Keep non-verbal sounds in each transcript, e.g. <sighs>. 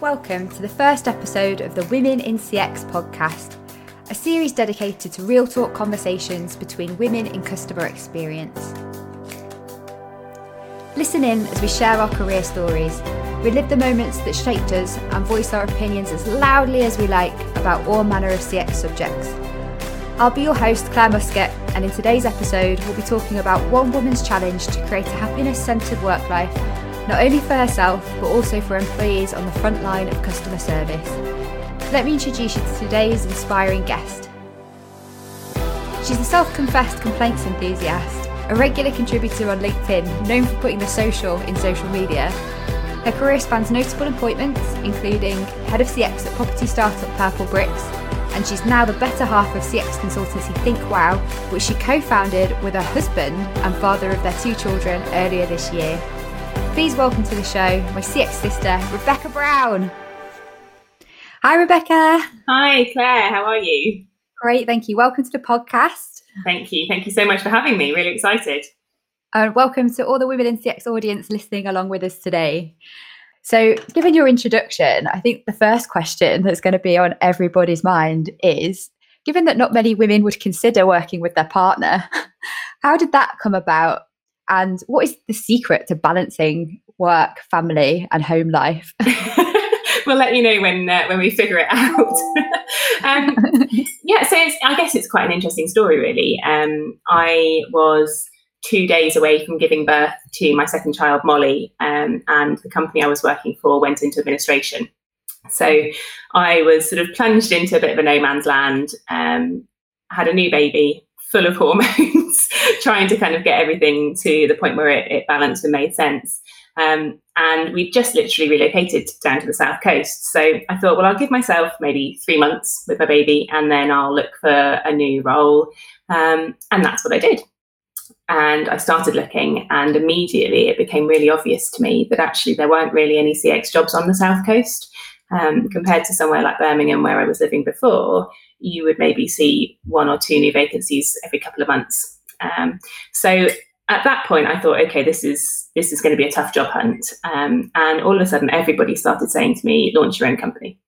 Welcome to the first episode of the Women in CX podcast, a series dedicated to real talk conversations between women in customer experience. Listen in as we share our career stories, relive the moments that shaped us, and voice our opinions as loudly as we like about all manner of CX subjects. I'll be your host, Claire Muscat, and in today's episode, we'll be talking about one woman's challenge to create a happiness centred work life not only for herself, but also for employees on the front line of customer service. Let me introduce you to today's inspiring guest. She's a self confessed complaints enthusiast, a regular contributor on LinkedIn, known for putting the social in social media. Her career spans notable appointments, including head of CX at property startup Purplebricks, and she's now the better half of CX consultancy Think Wow, which she co founded with her husband and father of their two children earlier this year. Please welcome to the show my CX sister, Rebecca Brown. Hi, Rebecca. Hi, Claire. How are you? Great, thank you. Welcome to the podcast. Thank you. Thank you so much for having me. Really excited. And welcome to all the Women in CX audience listening along with us today. So, given your introduction, I think the first question that's going to be on everybody's mind is given that not many women would consider working with their partner, <laughs> how did that come about? And what is the secret to balancing work, family, and home life? <laughs> we'll let you know when uh, when we figure it out. <laughs> um, yeah, so I guess it's quite an interesting story, really. Um, I was two days away from giving birth to my second child, Molly, um, and the company I was working for went into administration. So I was sort of plunged into a bit of a no man's land. Um, had a new baby, full of hormones, <laughs> trying to kind of get everything to the point where it, it balanced and made sense. Um, and we just literally relocated down to the south coast. So I thought, well, I'll give myself maybe three months with my baby, and then I'll look for a new role. Um, and that's what I did. And I started looking, and immediately it became really obvious to me that actually there weren't really any CX jobs on the south coast um, compared to somewhere like Birmingham, where I was living before you would maybe see one or two new vacancies every couple of months. Um, so at that point, I thought, okay, this is this is going to be a tough job hunt. Um, and all of a sudden, everybody started saying to me, launch your own company.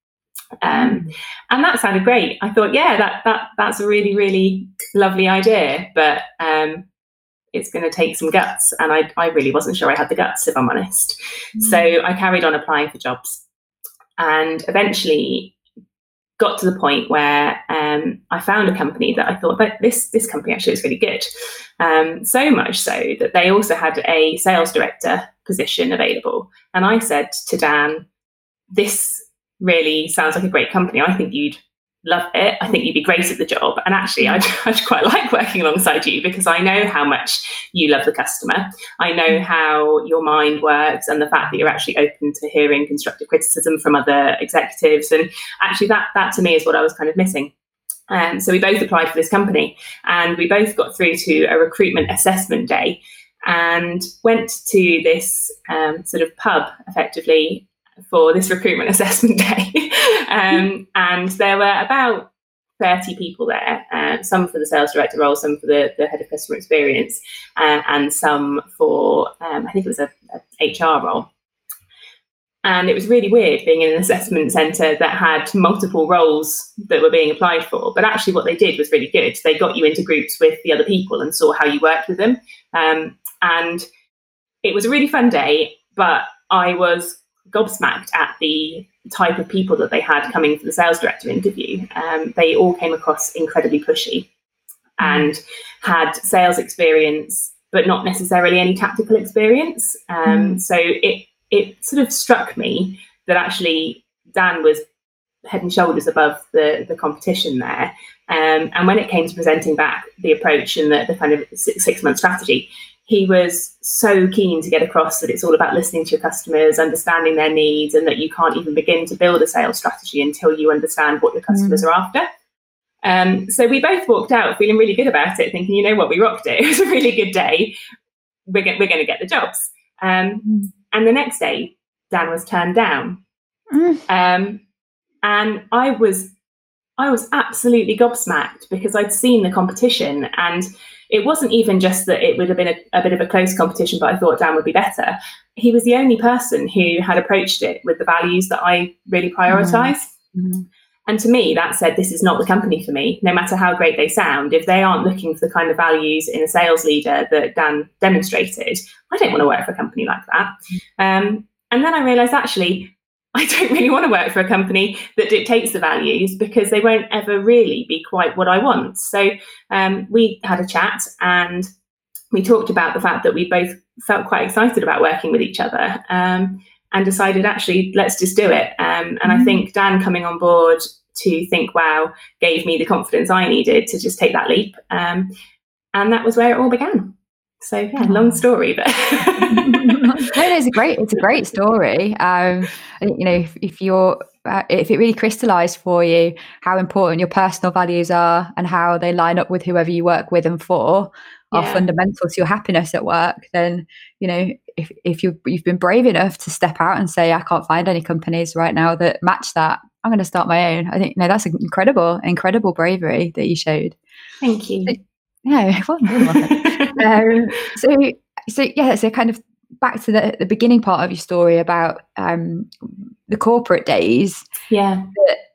Um, and that sounded great. I thought, yeah, that that that's a really really lovely idea, but um, it's going to take some guts, and I I really wasn't sure I had the guts, if I'm honest. Mm-hmm. So I carried on applying for jobs, and eventually got to the point where um, I found a company that I thought that this this company actually is really good. Um, so much so that they also had a sales director position available, and I said to Dan, "This really sounds like a great company. I think you'd love it. I think you'd be great at the job. And actually, I'd, <laughs> I'd, quite like working alongside you because I know how much you love the customer. I know how your mind works and the fact that you're actually open to hearing constructive criticism from other executives. And actually, that, that to me is what I was kind of missing. Um, so we both applied for this company and we both got through to a recruitment assessment day and went to this um, sort of pub effectively for this recruitment <laughs> assessment day. um, and there were about 30 people there, uh, some for the sales director role, some for the, the head of customer experience, uh, and some for, um, I think it was a, a, HR role. And it was really weird being in an assessment centre that had multiple roles that were being applied for. But actually, what they did was really good. They got you into groups with the other people and saw how you worked with them. Um, and it was a really fun day, but I was gobsmacked at the type of people that they had coming for the sales director interview. Um, they all came across incredibly pushy and had sales experience, but not necessarily any tactical experience. Um, mm. So it it sort of struck me that actually Dan was head and shoulders above the the competition there. Um, and when it came to presenting back the approach and the, the kind of six, six month strategy, he was so keen to get across that it's all about listening to your customers, understanding their needs, and that you can't even begin to build a sales strategy until you understand what your customers mm. are after. Um, so we both walked out feeling really good about it, thinking, you know what, we rocked it. <laughs> It was a really good day. We're, we're going to get the jobs. Um, mm. And the next day, Dan was turned down. Mm. Um, and I was, I was absolutely gobsmacked because I'd seen the competition and it wasn't even just that it would have been a, a, bit of a close competition, but I thought Dan would be better. He was the only person who had approached it with the values that I really prioritize. Mm-hmm. And to me, that said, this is not the company for me, no matter how great they sound. If they aren't looking for the kind of values in a sales leader that Dan demonstrated, I don't want to work for a company like that. Um, and then I realized actually, <laughs> I don't really want to work for a company that dictates the values because they won't ever really be quite what I want. So um, we had a chat and we talked about the fact that we both felt quite excited about working with each other um, and decided actually let's just do it. Um, and mm-hmm. I think Dan coming on board to think wow gave me the confidence I needed to just take that leap. Um, and that was where it all began. So yeah, long story, but <laughs> no, no, it's a great, it's a great story. Um, you know, if, if you're, uh, if it really crystallized for you how important your personal values are and how they line up with whoever you work with and for are yeah. fundamental to your happiness at work, then you know if if you you've been brave enough to step out and say I can't find any companies right now that match that, I'm going to start my own. I think you no, that's incredible, incredible bravery that you showed. Thank you. Yeah, <laughs> well, <laughs> um, so so yeah, so kind of back to the, the beginning part of your story about um, the corporate days. Yeah.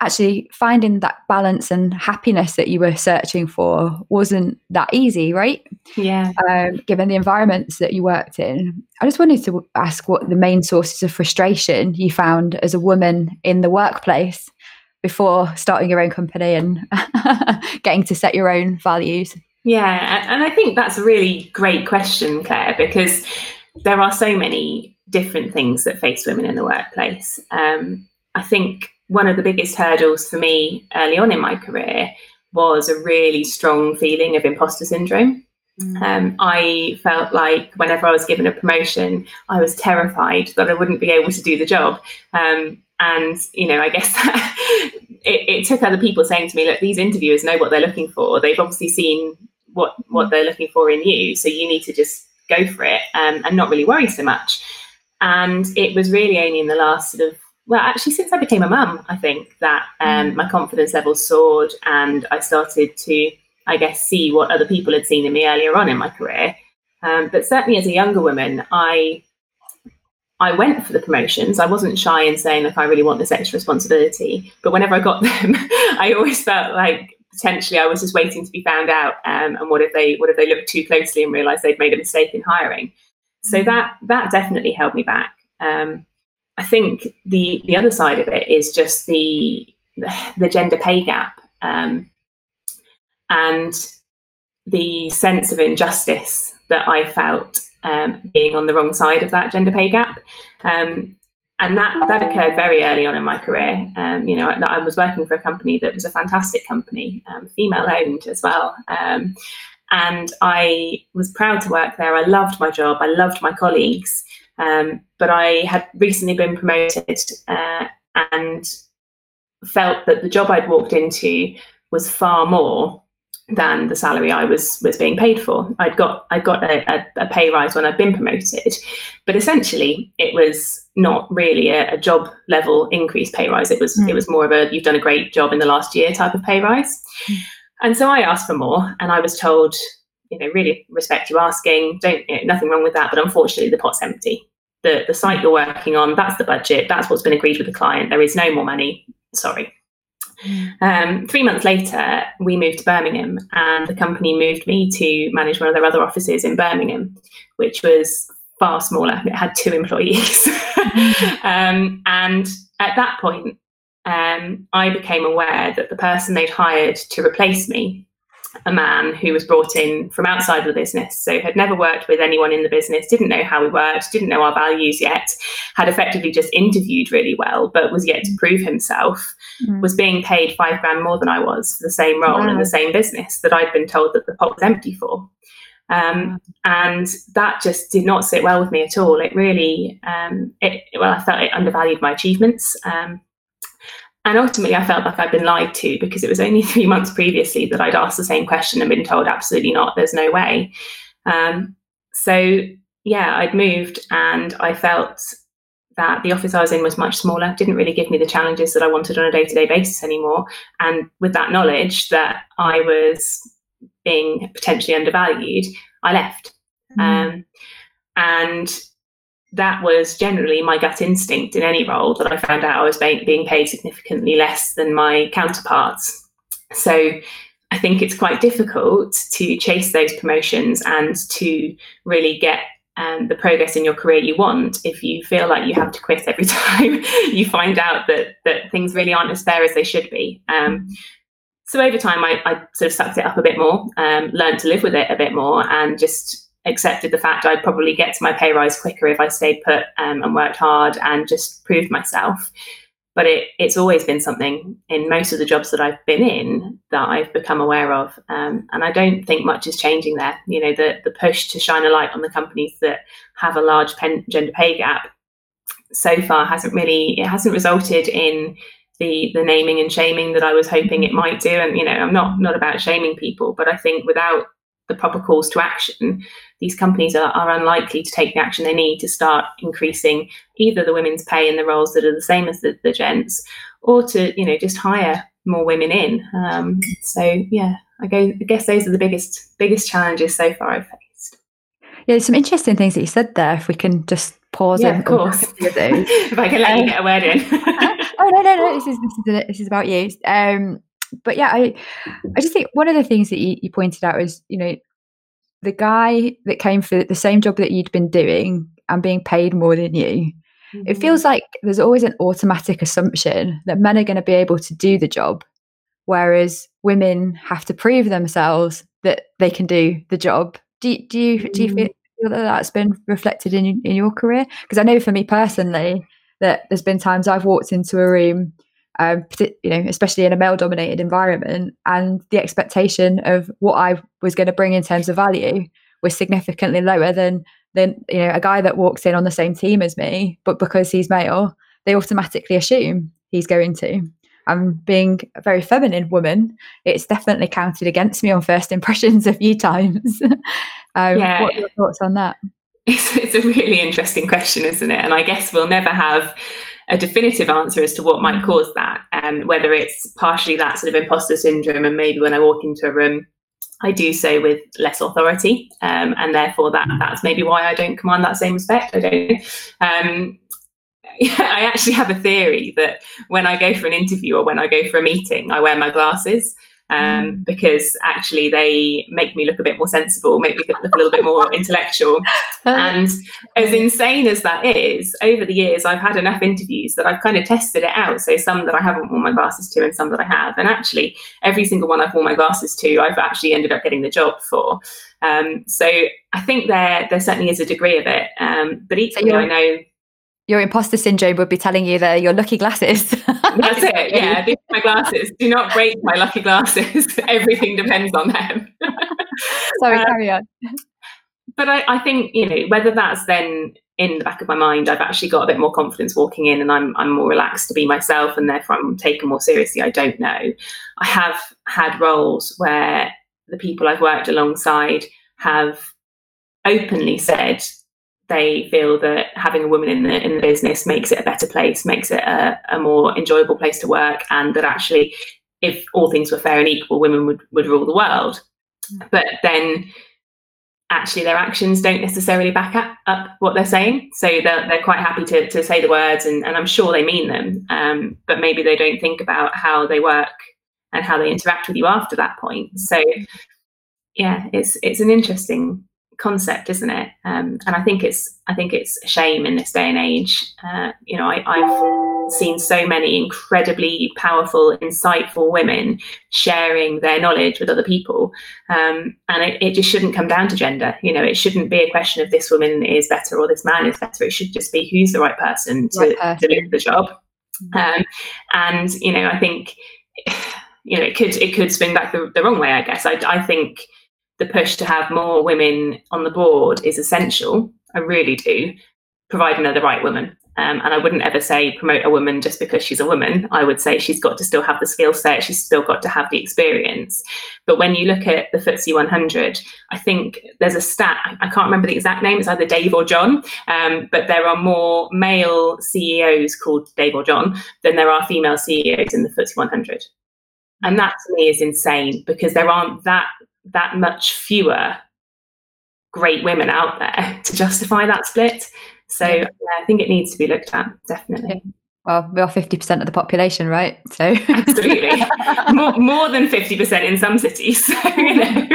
Actually, finding that balance and happiness that you were searching for wasn't that easy, right? Yeah. Um, given the environments that you worked in. I just wanted to ask what the main sources of frustration you found as a woman in the workplace before starting your own company and <laughs> getting to set your own values. Yeah, and I think that's a really great question, Claire, because there are so many different things that face women in the workplace. Um, I think one of the biggest hurdles for me early on in my career was a really strong feeling of imposter syndrome. Mm. Um, I felt like whenever I was given a promotion, I was terrified that I wouldn't be able to do the job. Um, and you know, I guess <laughs> it, it, took other people saying to me, "Look, these interviewers know what they're looking for. They've obviously seen what what mm. they're looking for in you, so you need to just go for it um, and not really worry so much. And it was really only in the last sort of, well, actually, since I became a mum, I think that um, mm. my confidence level soared and I started to, I guess, see what other people had seen in me earlier on in my career. Um, but certainly as a younger woman, I I went for the promotions. I wasn't shy in saying, look, I really want this extra responsibility. But whenever I got <laughs> them, I always felt like potentially I was just waiting to be found out. Um, and what if they what if they looked too closely and realised they'd made a mistake in hiring? So mm. that that definitely held me back. Um, I think the the other side of it is just the <sighs> the gender pay gap um, and the sense of injustice that I felt um, being on the wrong side of that gender pay gap. And that that occurred very early on in my career. Um, you know, I, I, was working for a company that was a fantastic company, um, female owned as well. Um, and I was proud to work there. I loved my job. I loved my colleagues. Um, but I had recently been promoted uh, and felt that the job I'd walked into was far more than the salary I was was being paid for. I'd got I got a, a, a, pay rise when I'd been promoted, but essentially it was not really a, a job level increase pay rise. It was mm. it was more of a you've done a great job in the last year type of pay rise. Mm. And so I asked for more, and I was told, you know, really respect you asking. Don't you know, nothing wrong with that, but unfortunately the pot's empty. The the site you're working on, that's the budget. That's what's been agreed with the client. There is no more money. Sorry. Um, three months later, we moved to Birmingham, and the company moved me to manage one of their other offices in Birmingham, which was far smaller. It had two employees. <laughs> um, and at that point, um, I became aware that the person they'd hired to replace me a man who was brought in from outside the business, so had never worked with anyone in the business, didn't know how we worked, didn't know our values yet, had effectively just interviewed really well, but was yet to prove himself, mm. was being paid five grand more than I was for the same role wow. in the same business that I'd been told that the pot was empty for. Um, and that just did not sit well with me at all. It really, um, it, well, I felt it undervalued my achievements. Um, and ultimately, I felt like I'd been lied to because it was only <laughs> three months previously that I'd asked the same question and been told, absolutely not, there's no way. Um, so, yeah, I'd moved and I felt that the office I was in was much smaller, didn't really give me the challenges that I wanted on a day to day basis anymore. And with that knowledge that I was being potentially undervalued, I left. Mm. Um, and that was generally my gut instinct in any role that I found out I was being paid significantly less than my counterparts. So I think it's quite difficult to chase those promotions and to really get um, the progress in your career you want if you feel like you have to quit every <laughs> time you find out that that things really aren't as fair as they should be. Um, so over time, I, I, sort of sucked it up a bit more, um, learned to live with it a bit more, and just accepted the fact I'd probably get to my pay rise quicker if I stayed put um, and worked hard and just proved myself but it, it's always been something in most of the jobs that I've been in that I've become aware of. Um, and I don't think much is changing there. You know, the, the push to shine a light on the companies that have a large pen, gender pay gap so far hasn't really, it hasn't resulted in the, the naming and shaming that I was hoping it might do. And, you know, I'm not, not about shaming people, but I think without the proper calls to action, these companies are, are unlikely to take the action they need to start increasing either the women's pay in the roles that are the same as the, the gents, or to you know just hire more women in. Um, so yeah, I, go, I guess those are the biggest biggest challenges so far I've faced. Yeah, there's some interesting things that you said there. If we can just pause yeah, of course. <laughs> if I can let um, you get a word in. <laughs> oh no, no, no! <laughs> This is this is this is about you. Um, but yeah, I I just think one of the things that you, you pointed out is you know the guy that came for the same job that you'd been doing and being paid more than you. Mm-hmm. It feels like there's always an automatic assumption that men are going to be able to do the job, whereas women have to prove themselves that they can do the job. Do, do you mm-hmm. do you feel, feel that that's been reflected in in your career? Because I know for me personally that there's been times I've walked into a room um, you know, especially in a male dominated environment. And the expectation of what I was going to bring in terms of value was significantly lower than than you know a guy that walks in on the same team as me, but because he's male, they automatically assume he's going to. And being a very feminine woman, it's definitely counted against me on first impressions a few times. <laughs> um, yeah. What are your thoughts on that? It's, it's a really interesting question, isn't it? And I guess we'll never have a definitive answer as to what might mm. cause that, and um, whether it's partially that sort of imposter syndrome, and maybe when I walk into a room, I do so with less authority, um, and therefore that mm. that's maybe why I don't command that same respect. I don't. Um, <laughs> I actually have a theory that when I go for an interview or when I go for a meeting, I wear my glasses um, mm. because actually they make me look a bit more sensible, make me look a little bit more <laughs> intellectual. And as insane as that is, over the years, I've had enough interviews that I've kind of tested it out. So some that I haven't worn my glasses to, and some that I have. And actually, every single one I've worn my glasses to, I've actually ended up getting the job for. Um, so I think there there certainly is a degree of it. Um, but equally, so I know your imposter syndrome would be telling you that your lucky glasses. <laughs> That's it. Yeah, these my glasses. Do not break my lucky glasses. <laughs> Everything depends on them. <laughs> Sorry, um, carry on. But I, I, think you know whether that's then in the back of my mind, I've actually got a bit more confidence walking in, and I'm I'm more relaxed to be myself, and therefore I'm taken more seriously. I don't know. I have had roles where the people I've worked alongside have openly said they feel that having a woman in the in the business makes it a better place, makes it a, a more enjoyable place to work, and that actually, if all things were fair and equal, women would would rule the world. Mm. But then actually their actions don't necessarily back up, up what they're saying. So they're, they're quite happy to, to say the words and, and I'm sure they mean them. Um, but maybe they don't think about how they work and how they interact with you after that point. So yeah, it's it's an interesting concept, isn't it? Um, and I think it's I think it's a shame in this day and age. Uh, you know, I, I've seen so many incredibly powerful, insightful women sharing their knowledge with other people, um, and it, it, just shouldn't come down to gender. You know, it shouldn't be a question of this woman is better or this man is better. It should just be who's the right person to, right person. to do the job. Mm-hmm. Um, and you know, I think <sighs> you know it could it could swing back the, the wrong way. I guess I, I think the push to have more women on the board is essential. I really do, providing they're the right woman. Um, and I wouldn't ever say promote a woman just because she's a woman. I would say she's got to still have the skill set, she's still got to have the experience. But when you look at the FTSE 100, I think there's a stat, I can't remember the exact name, it's either Dave or John, um, but there are more male CEOs called Dave or John than there are female CEOs in the FTSE 100. And that to me is insane because there aren't that that much fewer great women out there <laughs> to justify that split. So yeah, I think it needs to be looked at, definitely. Well, we are 50% of the population, right? So <laughs> absolutely. more, more than 50% in some cities. <laughs> So, you know.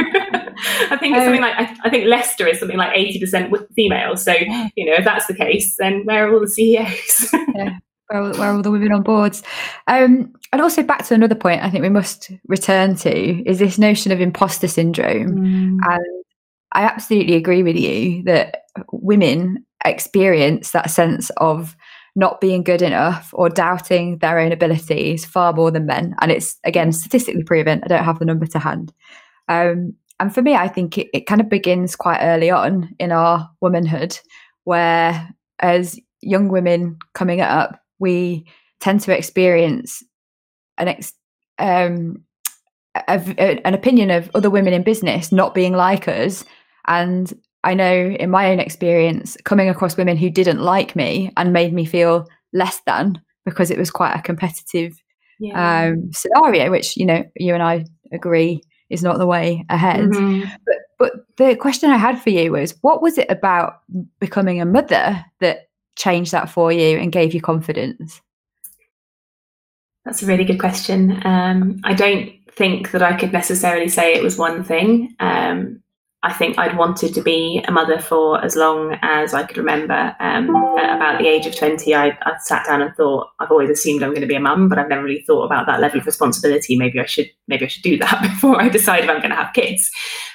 I think it's something um, like I, I, think Leicester is something like 80% female. So, you know, if that's the case, then where are all the CEOs? yeah. Where are, where all the women on boards? Um, and also back to another point I think we must return to is this notion of imposter syndrome. Mm. And I absolutely agree with you that women experience that sense of not being good enough or doubting their own abilities far more than men. And it's again statistically proven. I don't have the number to hand. Um, and for me, I think it, it kind of begins quite early on in our womanhood, where as young women coming up, we tend to experience an ex, um, a, a, an opinion of other women in business not being like us, and I know in my own experience, coming across women who didn't like me and made me feel less than because it was quite a competitive yeah. um, scenario, which you know you and I agree is not the way ahead. Mm-hmm. But, but the question I had for you was what was it about becoming a mother that changed that for you and gave you confidence? That's a really good question. Um, I don't think that I could necessarily say it was one thing. Um, I think I'd wanted to be a mother for as long as I could remember. Um, at about the age of 20, I, I, sat down and thought, I've always assumed I'm going to be a mum, but I've never really thought about that level of responsibility. Maybe I should, maybe I should do <laughs> that before I decide if I'm going to have kids.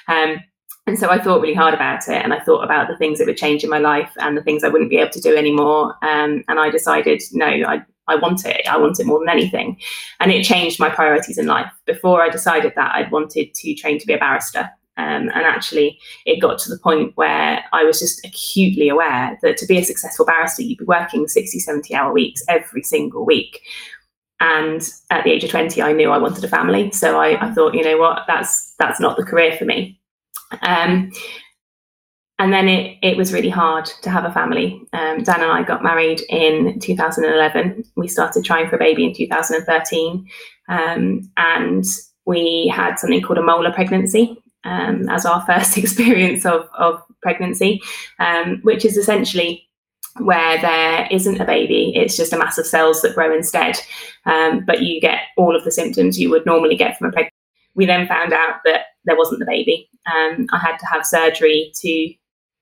Um, and so I thought really hard about it and I thought about the things that would change in my life and the things I wouldn't be able to do anymore. Um, and I decided, no, I, I want it. I want it more than anything. And it changed my priorities in life. Before I decided that, I'd wanted to train to be a barrister. Um, and actually, it got to the point where I was just acutely aware that to be a successful barrister, you'd be working 60, 70 hour weeks every single week. And at the age of 20, I knew I wanted a family. So I, I thought, you know what, that's that's not the career for me. Um, and then it, it was really hard to have a family. Um, Dan and I got married in 2011. We started trying for a baby in 2013. Um, and we had something called a molar pregnancy, um, as our <laughs> first experience of, of pregnancy, um, which is essentially where there isn't a baby, it's just a mass of cells that grow instead. Um, but you get all of the symptoms you would normally get from a pregnancy. We then found out that there wasn't the baby. Um, I had to have surgery to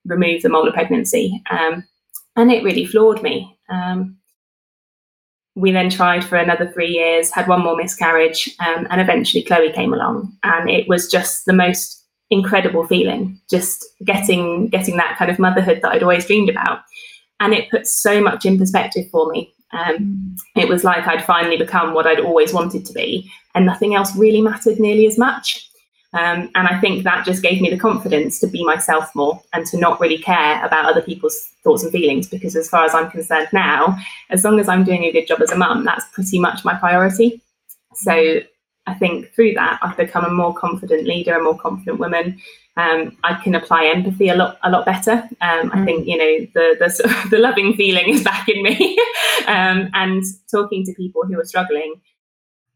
remove the molar pregnancy, um, and it really floored me. Um, we then tried for another three years, had one more miscarriage, um, and eventually Chloe came along, and it was just the most incredible feeling, just getting getting that kind of motherhood that I'd always dreamed about, and it put so much in perspective for me. Um, it was like I'd finally become what I'd always wanted to be, and nothing else really mattered nearly as much. Um, and I think that just gave me the confidence to be myself more and to not really care about other people's thoughts and feelings. Because as far as I'm concerned now, as long as I'm doing a good job as a mum, that's pretty much my priority. So I think through that, I've become a more confident leader, a more confident woman. Um, I can apply empathy a lot, a lot better. Um, mm. I think you know the the, <laughs> the loving feeling is back in me, <laughs> um, and talking to people who are struggling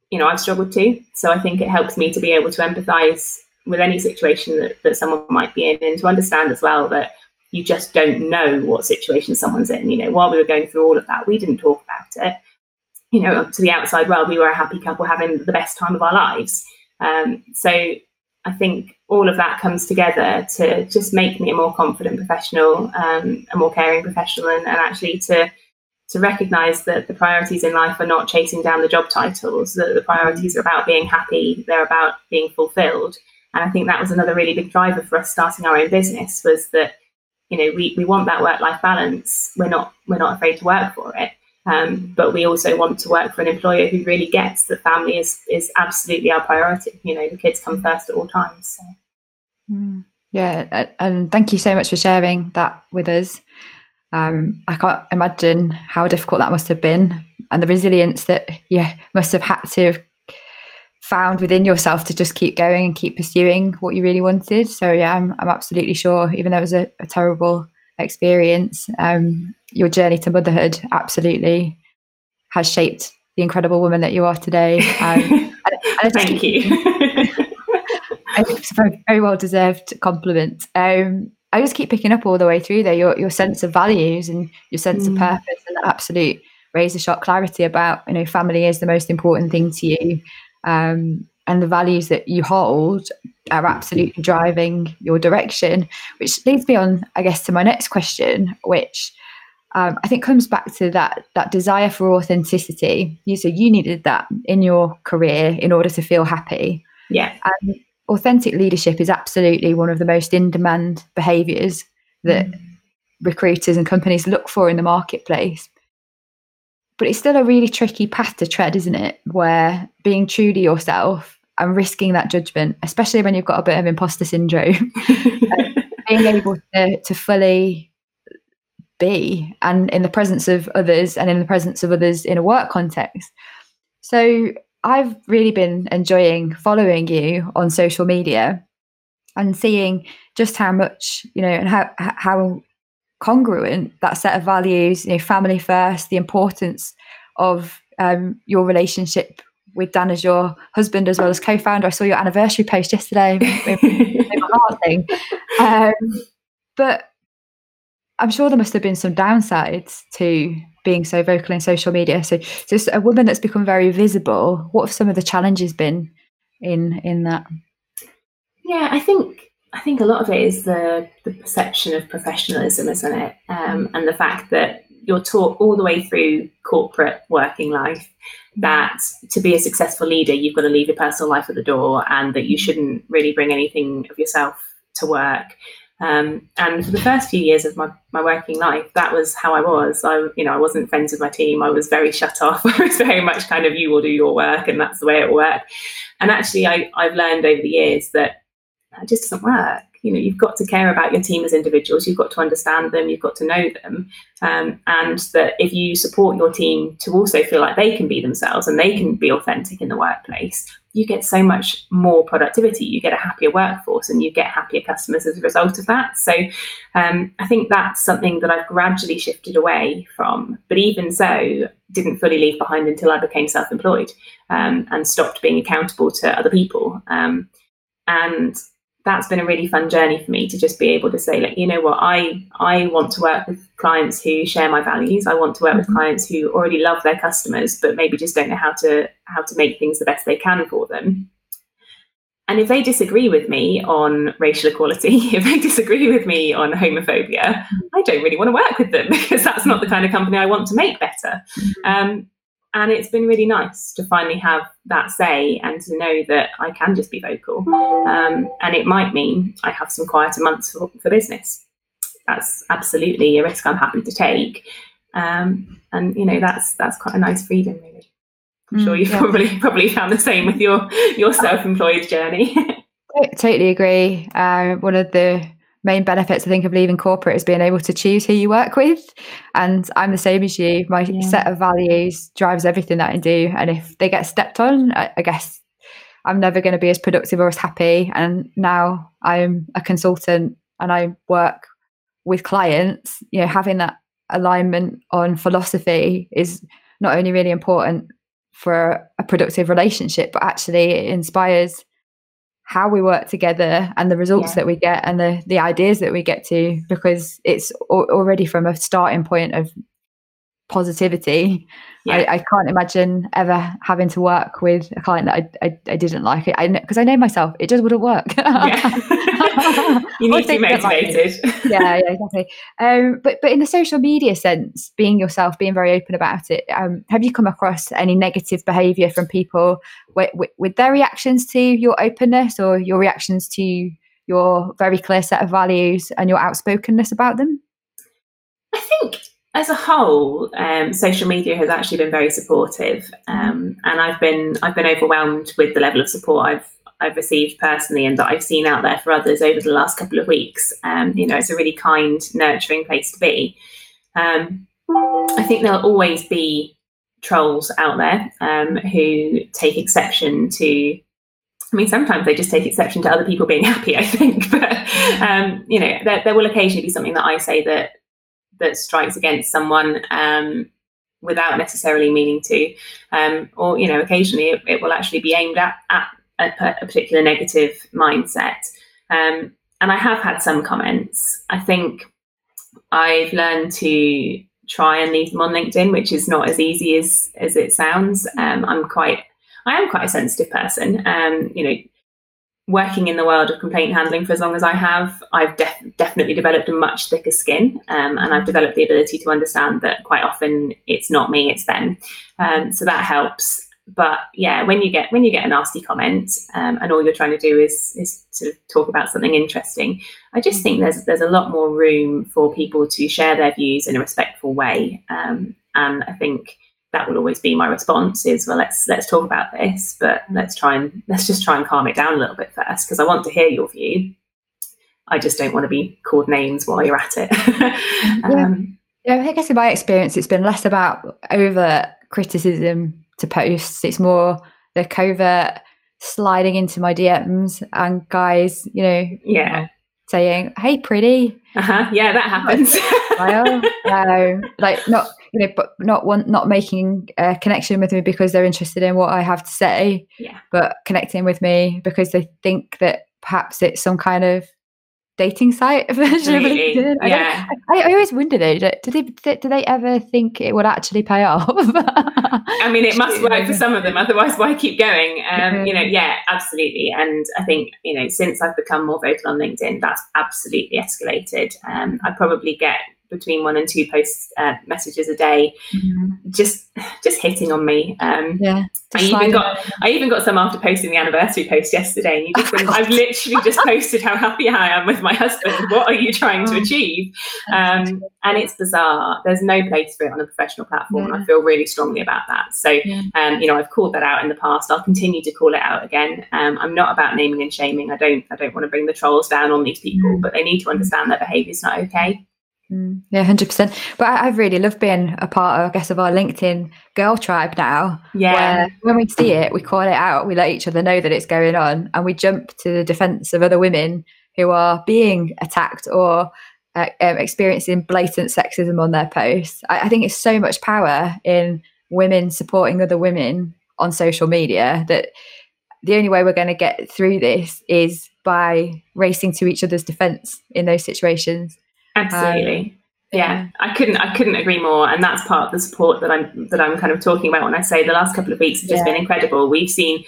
you know, I've struggled too. So I think it helps me to be able to empathize with any situation that, that someone might be in and to understand as well that you just don't know what situation someone's in. You know, while we were going through all of that, we didn't talk about it. You know, to the outside world, we were a happy couple having the best time of our lives. Um, so I think all of that comes together to just make me a more confident professional, um, a more caring professional, and, and actually to to recognize that the priorities in life are not chasing down the job titles, that the priorities are about being happy, they're about being fulfilled. And I think that was another really big driver for us starting our own business was that, you know, we, we want that work-life balance. We're not we're not afraid to work for it. Um, but we also want to work for an employer who really gets that family is is absolutely our priority. You know, the kids come first at all times. So. Mm. Yeah, and thank you so much for sharing that with us. Um, I can't imagine how difficult that must have been and the resilience that you must have had to have found within yourself to just keep going and keep pursuing what you really wanted. So yeah, I'm, I'm absolutely sure, even though it was a, a terrible experience, um, your journey to motherhood absolutely has shaped the incredible woman that you are today. <laughs> Um, and, and Thank you. <laughs> it's a very, very well deserved compliment. Um, I just keep picking up all the way through there your your sense of values and your sense mm. of purpose and absolute razor sharp clarity about you know family is the most important thing to you, um, and the values that you hold are absolutely driving your direction. Which leads me on, I guess, to my next question, which um, I think comes back to that that desire for authenticity. You so you needed that in your career in order to feel happy. Yeah. And authentic leadership is absolutely one of the most in demand behaviors that mm. recruiters and companies look for in the marketplace. But it's still a really tricky path to tread, isn't it? Where being true to yourself and risking that judgment, especially when you've got a bit of imposter syndrome, <laughs> <laughs> being able to, to fully be and in the presence of others and in the presence of others in a work context. So I've really been enjoying following you on social media and seeing just how much, you know, and how how congruent that set of values, you know, family first, the importance of um, your relationship with Dan as your husband as well as co-founder. I saw your anniversary post yesterday. <laughs> thing. Um, but I'm sure there must have been some downsides to being so vocal in social media. So, just a woman that's become very visible. What have some of the challenges been in in that? Yeah, I think I think a lot of it is the the perception of professionalism, isn't it? Um, and the fact that you're taught all the way through corporate working life that to be a successful leader, you've got to leave your personal life at the door, and that you shouldn't really bring anything of yourself to work. Um, and for the first few years of my, my working life, that was how I was. I, you know, I wasn't friends with my team. I was very <laughs> shut off. I was very much kind of you will do your work, and that's the way it will work. And actually, I, I've learned over the years that that just doesn't work you know you've got to care about your team as individuals you've got to understand them you've got to know them um, and that if you support your team to also feel like they can be themselves and they can be authentic in the workplace you get so much more productivity you get a happier workforce and you get happier customers as a result of that. So um, i think that's something that i've gradually shifted away from but even so didn't fully leave behind until i became self-employed um, and stopped being accountable to other people um, and that's been a really fun journey for me to just be able to say like you know what i i want to work with clients who share my values i want to work with mm-hmm. clients who already love their customers but maybe just don't know how to how to make things the best they can for them and if they disagree with me on racial equality <laughs> if they disagree with me on homophobia mm-hmm. i don't really want to work with them <laughs> because that's not the kind of company i want to make better mm-hmm. um, and it's been really nice to finally have that say and to know that I can just be vocal. Um, and it might mean I have some quieter months for, for, business. That's absolutely a risk I'm happy to take. Um, and you know that's that's quite a nice freedom, really. I'm sure mm, you've yeah. probably probably found the same with your your self-employed journey. <laughs> Totally agree. Uh, one of the main benefits I think of leaving corporate is being able to choose who you work with. And I'm the same as you. My yeah. set of values drives everything that I do. And if they get stepped on, I, I guess I'm never going to be as productive or as happy. And now I'm a consultant and I work with clients, you know, having that alignment on philosophy is not only really important for a productive relationship, but actually it inspires how we work together and the results yeah. that we get and the the ideas that we get to because it's already from a starting point of positivity yeah. I, I, can't imagine ever having to work with a client that I, I, I didn't like it because I, I, know myself it just wouldn't work <laughs> yeah. <laughs> you need to be motivated. Yeah yeah exactly. Um, but but in the social media sense being yourself being very open about it um, have you come across any negative behavior from people with, with, with their reactions to your openness or your reactions to your very clear set of values and your outspokenness about them? I think as a whole, um, social media has actually been very supportive, um, and I've been I've been overwhelmed with the level of support I've I've received personally and that I've seen out there for others over the last couple of weeks. Um, you know, it's a really kind, nurturing place to be. Um, I think there'll always be trolls out there um, who take exception to. I mean, sometimes they just take exception to other people being <laughs> happy. I think, but um, you know, there, there will occasionally be something that I say that that strikes against someone um, without necessarily meaning to, um, or you know, occasionally it, it, will actually be aimed at, at a, a particular negative mindset. Um, and I have had some comments. I think I've learned to try and leave them on LinkedIn, which is not as easy as as it sounds. Um, I'm quite, I am quite a sensitive person. Um, you know, working in the world of complaint handling for as long as I have, I've def- definitely developed a much thicker skin, um, and I've developed the ability to understand that quite often it's not me, it's them. Um, so that helps but yeah, when you get when you get a nasty comment um, and all you're trying to do is is sort of talk about something interesting, I just think there's there's a lot more room for people to share their views in a respectful way, um, and I think that will always be my response is well let's let's talk about this but let's try and <laughs> let's just try and calm it down a little bit first because i want to hear your view. I just don't want to be called names while you're at it. <laughs> Um, yeah. yeah i guess in my experience it's been less about over criticism to posts. It's more the covert sliding into my DMs and guys, you know, yeah, saying, "Hey, pretty." Uh-huh. Yeah, that happens. <laughs> no, like not you know, but not one not making a connection with me because they're interested in what I have to say. Yeah, but connecting with me because they think that perhaps it's some kind of dating site version of LinkedIn. I yeah. I, I, always wonder though, do they do they ever think it would actually pay off? <laughs> I mean, it must work for some of them. Otherwise, why keep going? Um, you know, yeah, absolutely. And I think you know, since I've become more vocal on LinkedIn, that's absolutely escalated. Um, I probably get between one and two posts uh, messages a day, mm-hmm. just just hitting on me. Um, yeah, I even got I even got some after posting the anniversary post yesterday, and you just think, <laughs> I've literally just posted how happy I am with my husband. What are you trying to oh. achieve? Um, and it's bizarre. There's no place for it on a professional platform, yeah. and I feel really strongly about that. So, yeah. um, you know, I've called that out in the past. I'll continue to call it out again. Um, I'm not about naming and shaming. I don't I don't want to bring the trolls down on these people, mm. but they need to understand their behaviour is not okay. Mm, yeah, hundred percent. But I, have really love being a part of, I guess, of our LinkedIn girl tribe now. Yeah. when we see it, we call it out. We let each other know that it's going on, and we jump to the defence of other women who are being attacked or uh, um, experiencing blatant sexism on their posts. I, I think it's so much power in women supporting other women on social media that the only way we're going to get through this is by racing to each other's defense in those situations Absolutely. Um, yeah, I couldn't I couldn't agree more. And that's part of the support that I'm that I'm kind of talking about when I say the last couple of weeks have just yeah. been incredible. We've seen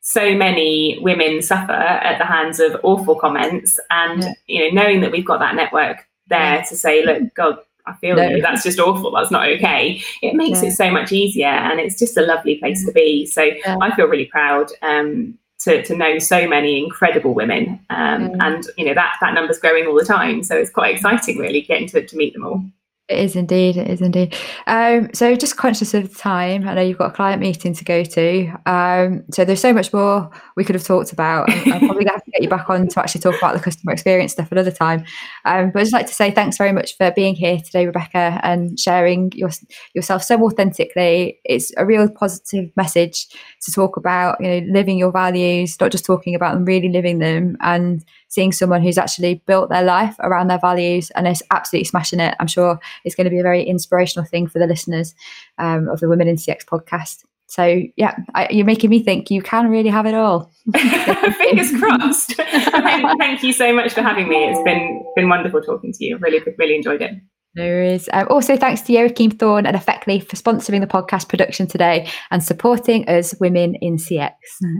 so many women suffer at the hands of awful comments and yeah. you know knowing that we've got that network there yeah. to say look god i feel no. you that's just awful that's not okay it makes yeah. it so much easier and it's just a lovely place to be so i feel really proud um, to, to know so many incredible women. Um, mm. And, you know, that, that number's growing all the time. So it's quite exciting, really, getting to, to meet them all. It is indeed. It is indeed. Um, so just conscious of time. I know you've got a client meeting to go to. Um, so there's so much more we could have talked about. I'm, I'm probably going to have to get you back on to actually talk about the customer experience stuff another time. Um, but I'd just like to say thanks very much for being here today, Rebecca, and sharing your, yourself so authentically. It's a real positive message to talk about, you know, living your values, not just talking about them, really living them and seeing someone who's actually built their life around their values and is absolutely smashing it. I'm sure it's going to be a very inspirational thing for the listeners um, of the Women in CX podcast. So yeah, I, you're making me think you can really have it all. <laughs> Fingers crossed. thank, thank, you so much for having me. It's been been wonderful talking to you. Really, really enjoyed it. There is. Um, also, thanks to Joachim Thorn and Effectly for sponsoring the podcast production today and supporting us women in CX.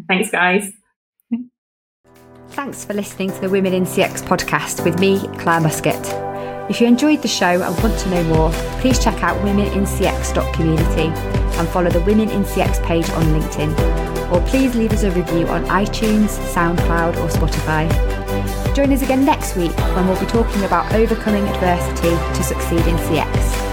Thanks, guys. Thanks for listening to the Women in CX podcast with me, Claire Muscat. If you enjoyed the show and want to know more, please check out womenincx.community and follow the Women in CX page on LinkedIn. Or please leave us a review on iTunes, SoundCloud, or Spotify. Join us again next week when we'll be talking about overcoming adversity to succeed in CX.